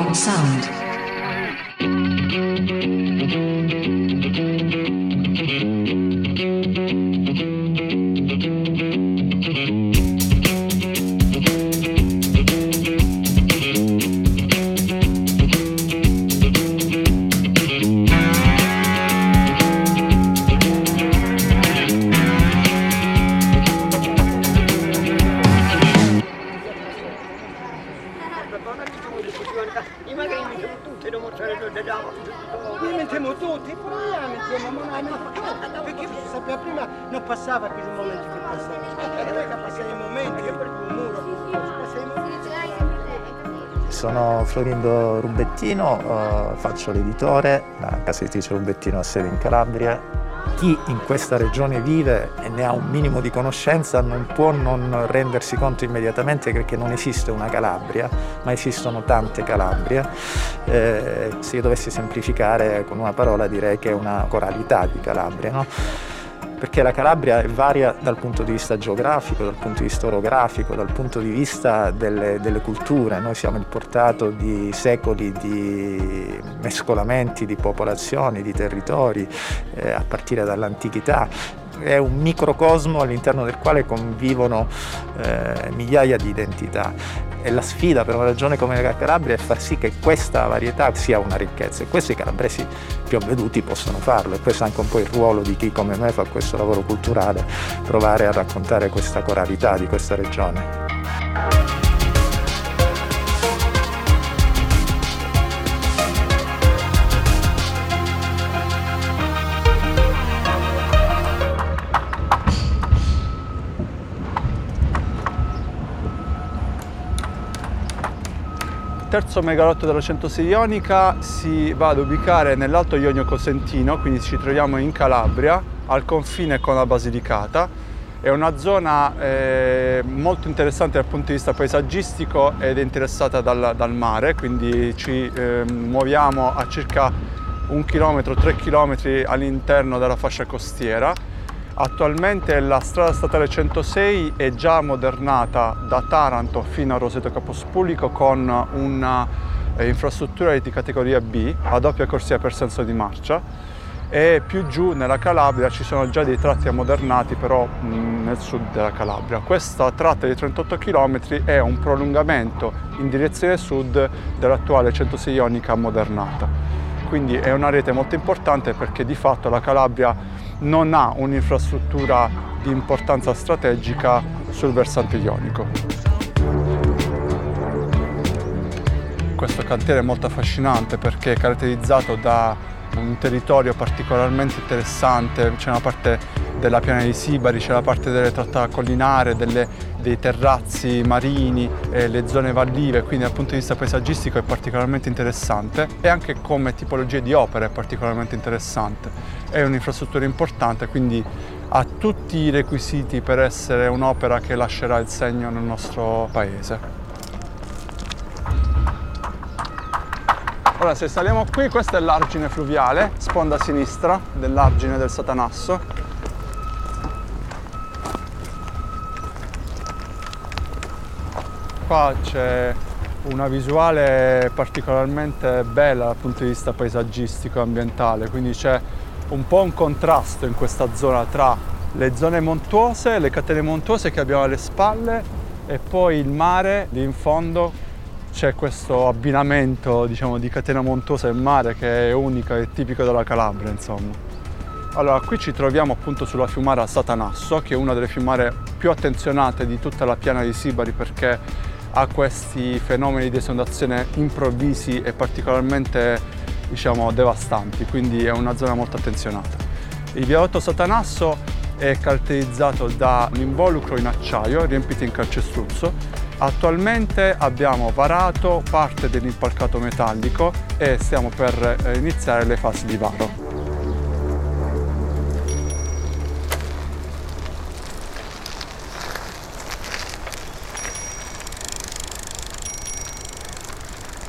Wrong sound. Florindo Rubettino, eh, faccio l'editore, la casa editrice Rubettino ha sede in Calabria. Chi in questa regione vive e ne ha un minimo di conoscenza non può non rendersi conto immediatamente che non esiste una Calabria, ma esistono tante Calabrie. Eh, se io dovessi semplificare con una parola direi che è una coralità di Calabria. No? Perché la Calabria varia dal punto di vista geografico, dal punto di vista orografico, dal punto di vista delle, delle culture. Noi siamo il portato di secoli di mescolamenti di popolazioni, di territori, eh, a partire dall'antichità è un microcosmo all'interno del quale convivono eh, migliaia di identità e la sfida per una regione come la Calabria è far sì che questa varietà sia una ricchezza e questo i calabresi più avveduti possono farlo e questo è anche un po' il ruolo di chi come me fa questo lavoro culturale, provare a raccontare questa coralità di questa regione. Terzo megalotto della 106 ionica si va ad ubicare nell'Alto Ionio Cosentino, quindi ci troviamo in Calabria, al confine con la Basilicata. È una zona eh, molto interessante dal punto di vista paesaggistico ed è interessata dal, dal mare, quindi ci eh, muoviamo a circa un chilometro, tre chilometri all'interno della fascia costiera Attualmente la strada statale 106 è già ammodernata da Taranto fino a Roseto Capospulico con una eh, di categoria B a doppia corsia per senso di marcia e più giù nella Calabria ci sono già dei tratti ammodernati però mh, nel sud della Calabria. Questa tratta di 38 km è un prolungamento in direzione sud dell'attuale 106 ionica ammodernata. Quindi è una rete molto importante perché di fatto la Calabria non ha un'infrastruttura di importanza strategica sul versante ionico. Questo cantiere è molto affascinante perché è caratterizzato da un territorio particolarmente interessante, c'è una parte della piana di Sibari, c'è la parte delle tratta collinare, delle, dei terrazzi marini, eh, le zone vallive, quindi dal punto di vista paesaggistico è particolarmente interessante e anche come tipologia di opera è particolarmente interessante. È un'infrastruttura importante, quindi ha tutti i requisiti per essere un'opera che lascerà il segno nel nostro paese. Ora se saliamo qui, questo è l'argine fluviale, sponda sinistra dell'argine del Satanasso. Qua c'è una visuale particolarmente bella dal punto di vista paesaggistico e ambientale, quindi c'è un po' un contrasto in questa zona tra le zone montuose, le catene montuose che abbiamo alle spalle e poi il mare lì in fondo c'è questo abbinamento diciamo, di catena montuosa e mare che è unico e tipico della Calabria insomma. Allora, qui ci troviamo appunto sulla fiumara Satanasso, che è una delle fiumare più attenzionate di tutta la piana di Sibari perché ha questi fenomeni di esondazione improvvisi e particolarmente diciamo, devastanti, quindi è una zona molto attenzionata. Il viadotto Satanasso è caratterizzato da un involucro in acciaio riempito in calcestruzzo Attualmente abbiamo varato parte dell'impalcato metallico e stiamo per eh, iniziare le fasi di varo.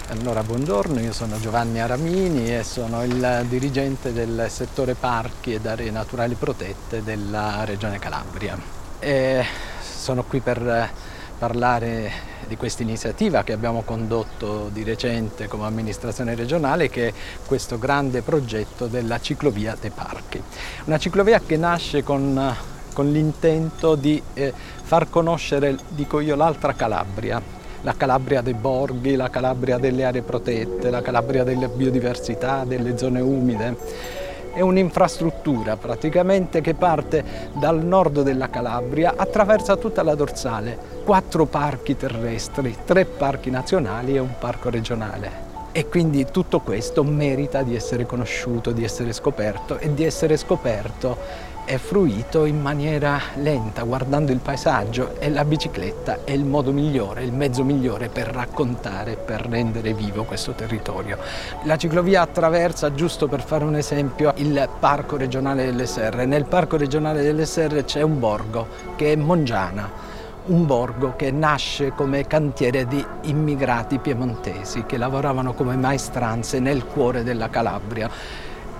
Allora, buongiorno, io sono Giovanni Aramini e sono il dirigente del settore parchi ed aree naturali protette della Regione Calabria. E sono qui per parlare di questa iniziativa che abbiamo condotto di recente come amministrazione regionale che è questo grande progetto della ciclovia dei parchi. Una ciclovia che nasce con, con l'intento di eh, far conoscere, dico io, l'altra Calabria, la Calabria dei borghi, la Calabria delle aree protette, la Calabria della biodiversità, delle zone umide è un'infrastruttura praticamente che parte dal nord della Calabria, attraversa tutta la dorsale, quattro parchi terrestri, tre parchi nazionali e un parco regionale. E quindi tutto questo merita di essere conosciuto, di essere scoperto e di essere scoperto è fruito in maniera lenta, guardando il paesaggio e la bicicletta è il modo migliore, il mezzo migliore per raccontare, per rendere vivo questo territorio. La ciclovia attraversa, giusto per fare un esempio, il Parco regionale delle Serre. Nel Parco regionale delle Serre c'è un borgo che è Mongiana un borgo che nasce come cantiere di immigrati piemontesi che lavoravano come maestranze nel cuore della Calabria.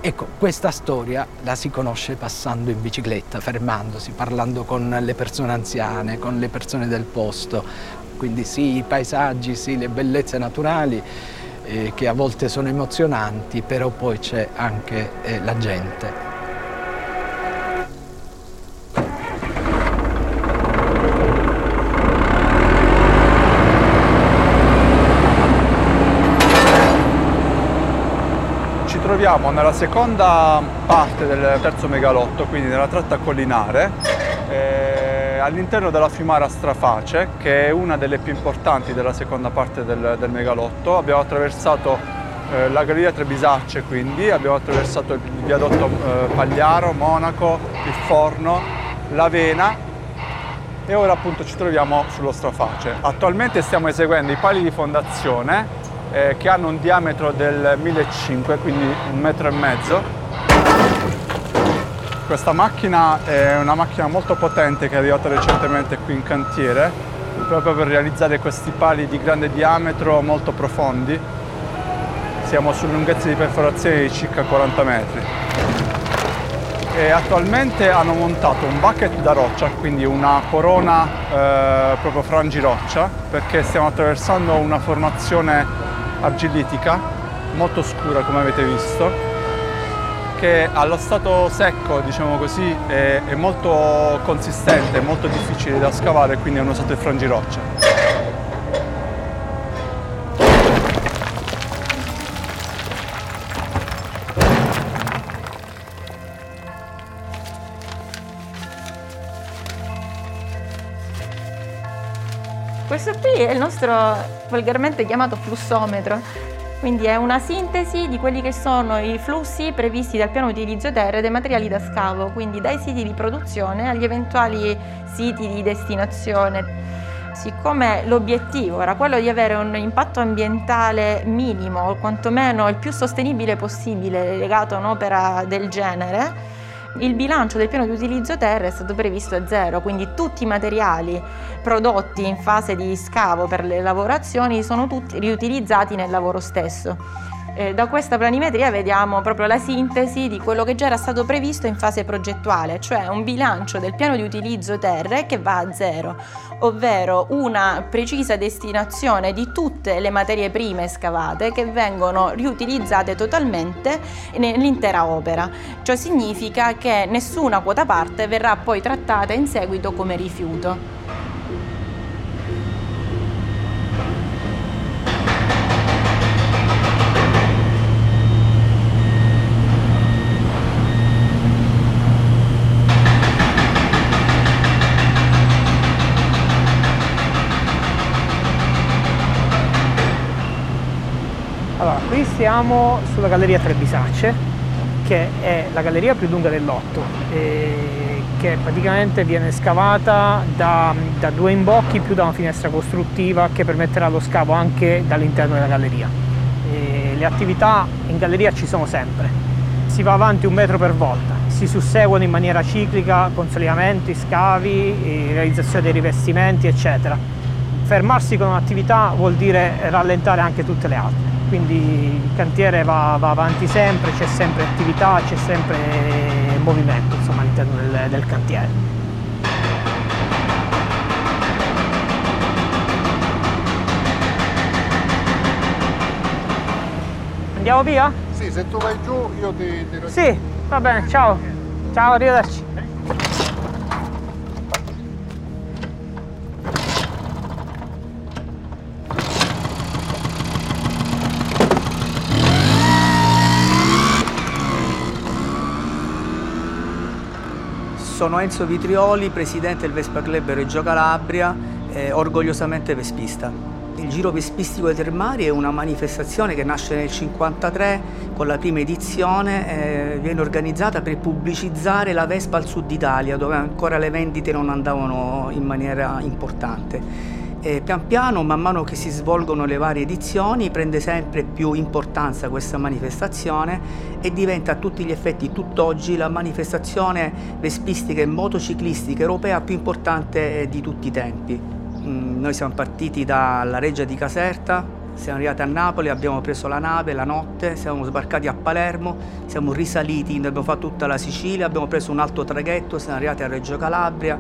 Ecco, questa storia la si conosce passando in bicicletta, fermandosi, parlando con le persone anziane, con le persone del posto. Quindi sì, i paesaggi, sì, le bellezze naturali eh, che a volte sono emozionanti, però poi c'è anche eh, la gente. Troviamo nella seconda parte del terzo megalotto, quindi nella tratta collinare, eh, all'interno della Fiumara Straface, che è una delle più importanti della seconda parte del, del megalotto. Abbiamo attraversato eh, la Galleria Trebisacce, quindi abbiamo attraversato il viadotto eh, Pagliaro, Monaco, il Forno, l'Avena e ora appunto ci troviamo sullo Straface. Attualmente stiamo eseguendo i pali di fondazione eh, che hanno un diametro del 1500, quindi un metro e mezzo. Questa macchina è una macchina molto potente che è arrivata recentemente qui in cantiere, proprio per realizzare questi pali di grande diametro molto profondi. Siamo su lunghezze di perforazione di circa 40 metri. E attualmente hanno montato un bucket da roccia, quindi una corona eh, proprio frangiroccia, perché stiamo attraversando una formazione argillitica molto scura come avete visto che allo stato secco diciamo così è, è molto consistente, molto difficile da scavare quindi hanno usato il frangiroccia Questo qui è il nostro volgarmente chiamato flussometro, quindi è una sintesi di quelli che sono i flussi previsti dal piano utilizzo terra dei materiali da scavo, quindi dai siti di produzione agli eventuali siti di destinazione. Siccome l'obiettivo era quello di avere un impatto ambientale minimo, o quantomeno il più sostenibile possibile legato a un'opera del genere, il bilancio del piano di utilizzo terra è stato previsto a zero, quindi tutti i materiali prodotti in fase di scavo per le lavorazioni sono tutti riutilizzati nel lavoro stesso. Eh, da questa planimetria vediamo proprio la sintesi di quello che già era stato previsto in fase progettuale, cioè un bilancio del piano di utilizzo terre che va a zero, ovvero una precisa destinazione di tutte le materie prime scavate che vengono riutilizzate totalmente nell'intera opera. Ciò significa che nessuna quota parte verrà poi trattata in seguito come rifiuto. Qui siamo sulla galleria Trebisacce, che è la galleria più lunga del lotto, che praticamente viene scavata da, da, due imbocchi più da una finestra costruttiva che permetterà lo scavo anche dall'interno della galleria. E le attività in galleria ci sono sempre, si va avanti un metro per volta, si susseguono in maniera ciclica consolidamenti, scavi, realizzazione dei rivestimenti, eccetera. Fermarsi con un'attività vuol dire rallentare anche tutte le altre quindi il cantiere va, va avanti sempre, c'è sempre attività, c'è sempre movimento insomma, all'interno del, del cantiere. Andiamo via? Sì, se tu vai giù io ti, ti raggiungo. Sì, va bene, ciao. Ciao, arrivederci. Sono Enzo Vitrioli, presidente del Vespa Club Reggio Calabria, eh, orgogliosamente vespista. Il Giro Vespistico dei Termari è una manifestazione che nasce nel 1953 con la prima edizione, eh, viene organizzata per pubblicizzare la Vespa al sud Italia dove ancora le vendite non andavano in maniera importante. E pian piano, man mano che si svolgono le varie edizioni, prende sempre più importanza questa manifestazione e diventa a tutti gli effetti tutt'oggi la manifestazione vespistica e motociclistica europea più importante di tutti i tempi. Mm, noi siamo partiti dalla Reggia di Caserta, siamo arrivati a Napoli, abbiamo preso la nave la notte, siamo sbarcati a Palermo, siamo risaliti, abbiamo fatto tutta la Sicilia, abbiamo preso un alto traghetto, siamo arrivati a Reggio Calabria,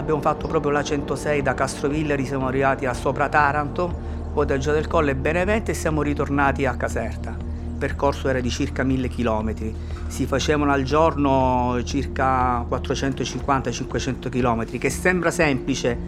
Abbiamo fatto proprio la 106 da Castrovillari, siamo arrivati a sopra Taranto, poi da Gio del Colle e Benevento e siamo ritornati a Caserta. Il percorso era di circa 1000 km. Si facevano al giorno circa 450-500 km, che sembra semplice,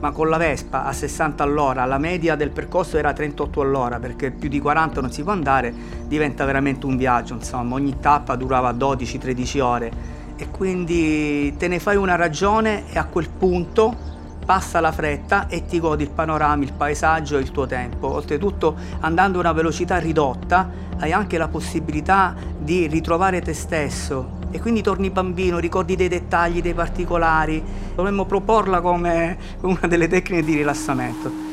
ma con la Vespa a 60 all'ora, la media del percorso era 38 all'ora, perché più di 40 non si può andare, diventa veramente un viaggio, insomma, ogni tappa durava 12-13 ore e quindi te ne fai una ragione e a quel punto passa la fretta e ti godi il panorama, il paesaggio e il tuo tempo. Oltretutto andando a una velocità ridotta hai anche la possibilità di ritrovare te stesso e quindi torni bambino, ricordi dei dettagli, dei particolari. Dovremmo proporla come una delle tecniche di rilassamento.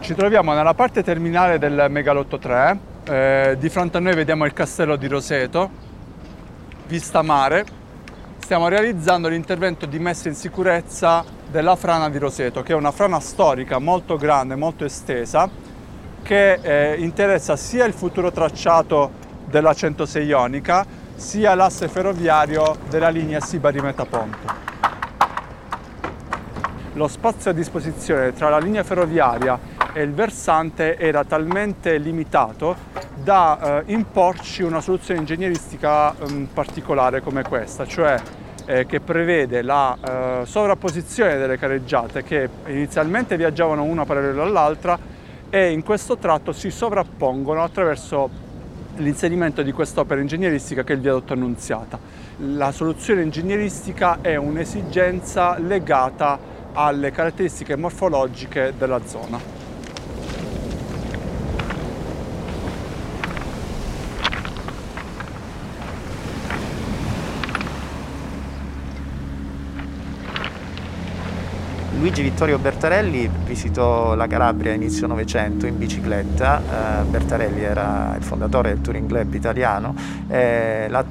Ci troviamo nella parte terminale del Megalotto 3, eh, di fronte a noi vediamo il castello di Roseto, vista mare. Stiamo realizzando l'intervento di messa in sicurezza della frana di Roseto, che è una frana storica molto grande, molto estesa, che eh, interessa sia il futuro tracciato della 106 Ionica, sia l'asse ferroviario della linea Sibari-Metaponto. Lo spazio a disposizione tra la linea ferroviaria e il versante era talmente limitato da eh, imporci una soluzione ingegneristica eh, particolare come questa, cioè eh, che prevede la eh, sovrapposizione delle careggiate che inizialmente viaggiavano una parallela all'altra e in questo tratto si sovrappongono attraverso l'inserimento di quest'opera ingegneristica che è il viadotto Annunziata. La soluzione ingegneristica è un'esigenza legata alle caratteristiche morfologiche della zona. Luigi Vittorio Bertarelli visitò la Calabria a inizio Novecento in bicicletta, eh, Bertarelli era il fondatore del Touring Club italiano, e la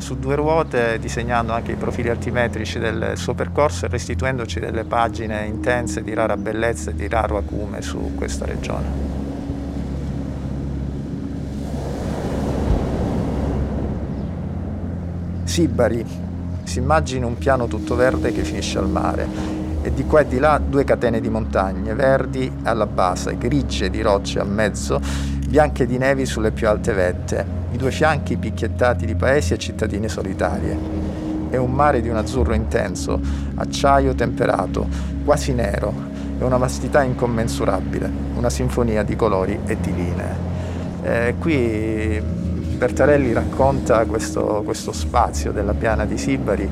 su due ruote disegnando anche i profili altimetrici del suo percorso e restituendoci delle pagine intense di rara bellezza e di raro acume su questa regione. Sibari, si immagina un piano tutto verde che finisce al mare e di qua e di là due catene di montagne, verdi alla base, grigie di rocce a mezzo, bianche di nevi sulle più alte vette, i due fianchi picchiettati di paesi e cittadine solitarie. È un mare di un azzurro intenso, acciaio temperato, quasi nero, e una vastità incommensurabile, una sinfonia di colori e di linee. Eh, qui Bertarelli racconta questo, questo spazio della piana di Sibari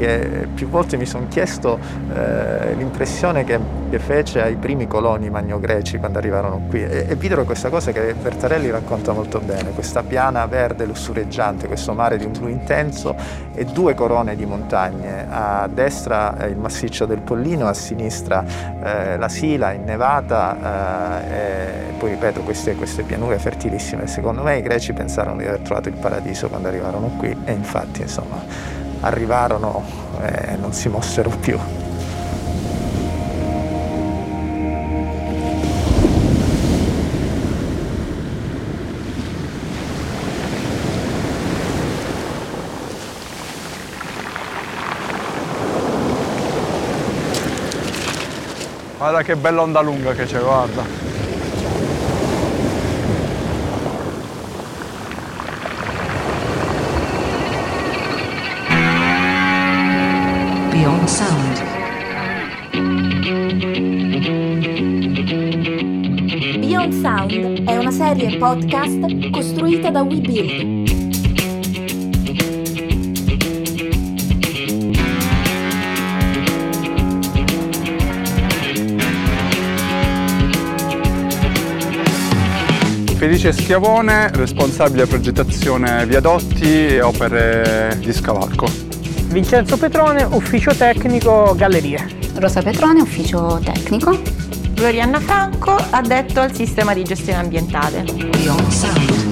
perché più volte mi sono chiesto eh, l'impressione che, che, fece ai primi coloni magno-greci quando arrivarono qui. E, e videro questa cosa che Bertarelli racconta molto bene, questa piana verde lussureggiante, questo mare di un blu intenso e due corone di montagne, a destra il massiccio del Pollino, a sinistra eh, la Sila innevata eh, e poi ripeto queste, queste pianure fertilissime. Secondo me i greci pensarono di aver trovato il paradiso quando arrivarono qui e infatti insomma arrivarono e non si mossero più. Guarda che bella onda lunga che c'è, guarda. Sound. Beyond Sound è una serie podcast costruita da WeBuild. Felice Schiavone, responsabile progettazione viadotti e opere di scavalco. Vincenzo Petrone, ufficio tecnico gallerie. Rosa Petrone, ufficio tecnico. Glorianna Franco, addetto al sistema di gestione ambientale. Beyond Sound.